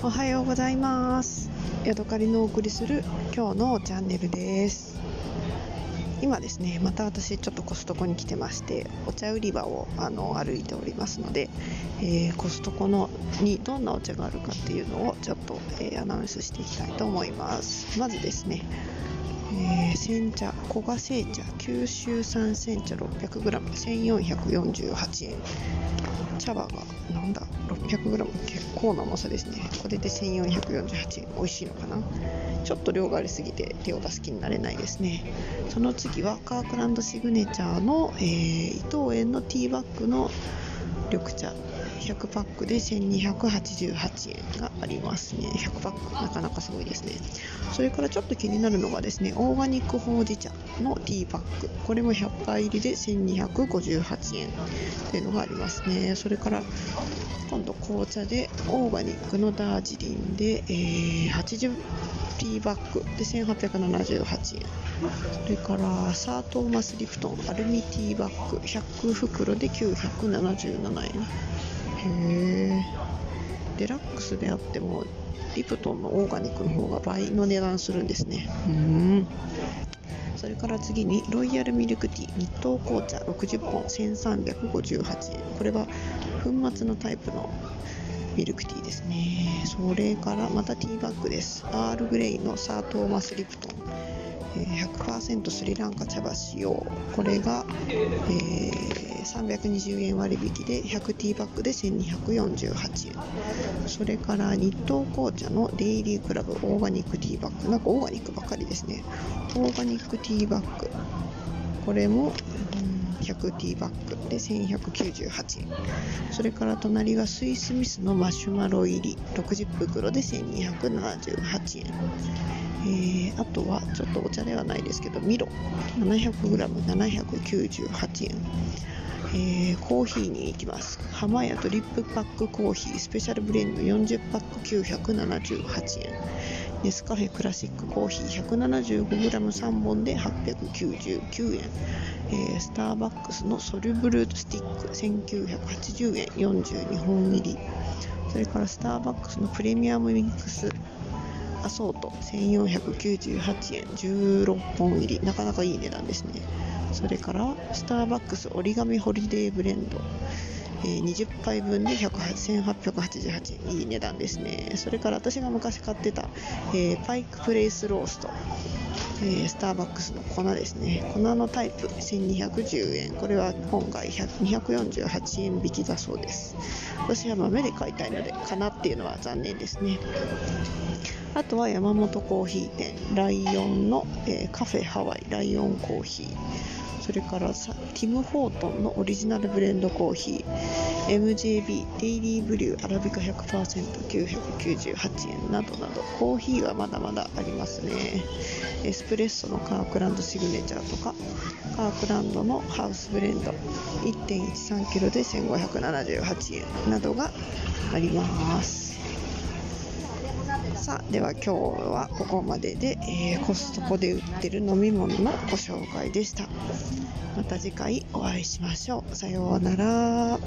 おはようございます。ヤドカリのお送りする今日のチャンネルです。今ですねまた私ちょっとコストコに来てましてお茶売り場をあの歩いておりますので、えー、コストコのにどんなお茶があるかっていうのをちょっと、えー、アナウンスしていきたいと思います。まずですねえー、煎茶古賀製茶九州産煎茶 600g1448 円。茶葉がなんだ 600g 結構な重さですね。これで1448円。美味しいのかな？ちょっと量がありすぎて手を出す気になれないですね。その次はカークランドシグネチャーの、えー、伊藤園のティーバッグの緑茶。100パックで1288円がありますね。100パックなかなかすごいですね。それからちょっと気になるのがですねオーガニックほうじ茶のティーパック。これも100杯入りで1258円というのがありますね。それから今度紅茶でオーガニックのダージリンで、えー、80ティーバッグで1878円。それからサートーマスリプトンアルミティーバッグ。100袋で977円。へえデラックスであってもリプトンのオーガニックの方が倍の値段するんですね。うん。それから次にロイヤルミルクティー日東紅茶60本1358円これは粉末のタイプのミルクティーですね。それからまたティーバッグです。アールグレイのサートーマスリプトン。100%スリランカ茶葉使用。これが、えー320円割引で 100T バッグで1248円。それから日東紅茶のデイリークラブオーガニックティーバッグなんかオーガニックばっかりですね。オーガニックティーバッグこれもうん100ティーバッグ。で1198円。それから隣がスイスミスのマシュマロ入り。60袋で1278円。えー、あとはちょっとお茶ではないですけどミロ。700g798 円。えー、コーヒーに行きます。浜屋ドリップパックコーヒー。スペシャルブレンド40パック978円。ネスカフェクラシックコーヒー 175g3 本で899円、えー、スターバックスのソルブルートスティック1980円42本入り。それからスターバックスのプレミアムミックスアソート1498円16本入り。なかなかいい値段ですね。それからスターバックス折り紙ホリデーブレンド、えー、20杯分で1888いい値段ですね。それから私が昔買ってた、えー、パイクプレイスロースト。えー、スターバックスの粉ですね。粉のタイプ。1210円。これは今回248円引きだそうです。私は豆で買いたいのでかなっていうのは残念ですね。あとは山本コーヒー店。ライオンの、えー、カフェハワイ。ライオンコーヒー。それからさティム・ホートンのオリジナルブレンドコーヒー MJB デイリーブリューアラビカ 100%998 円などなどコーヒーはまだまだありますね。エスプレッソのカークランドシグネチャーとかカークランドのハウスブレンド 1.13kg で1578円などがあります。さあでは今日はここまでで、えー、コストコで売ってる飲み物のご紹介でした。また次回お会いしましょう。さようなら。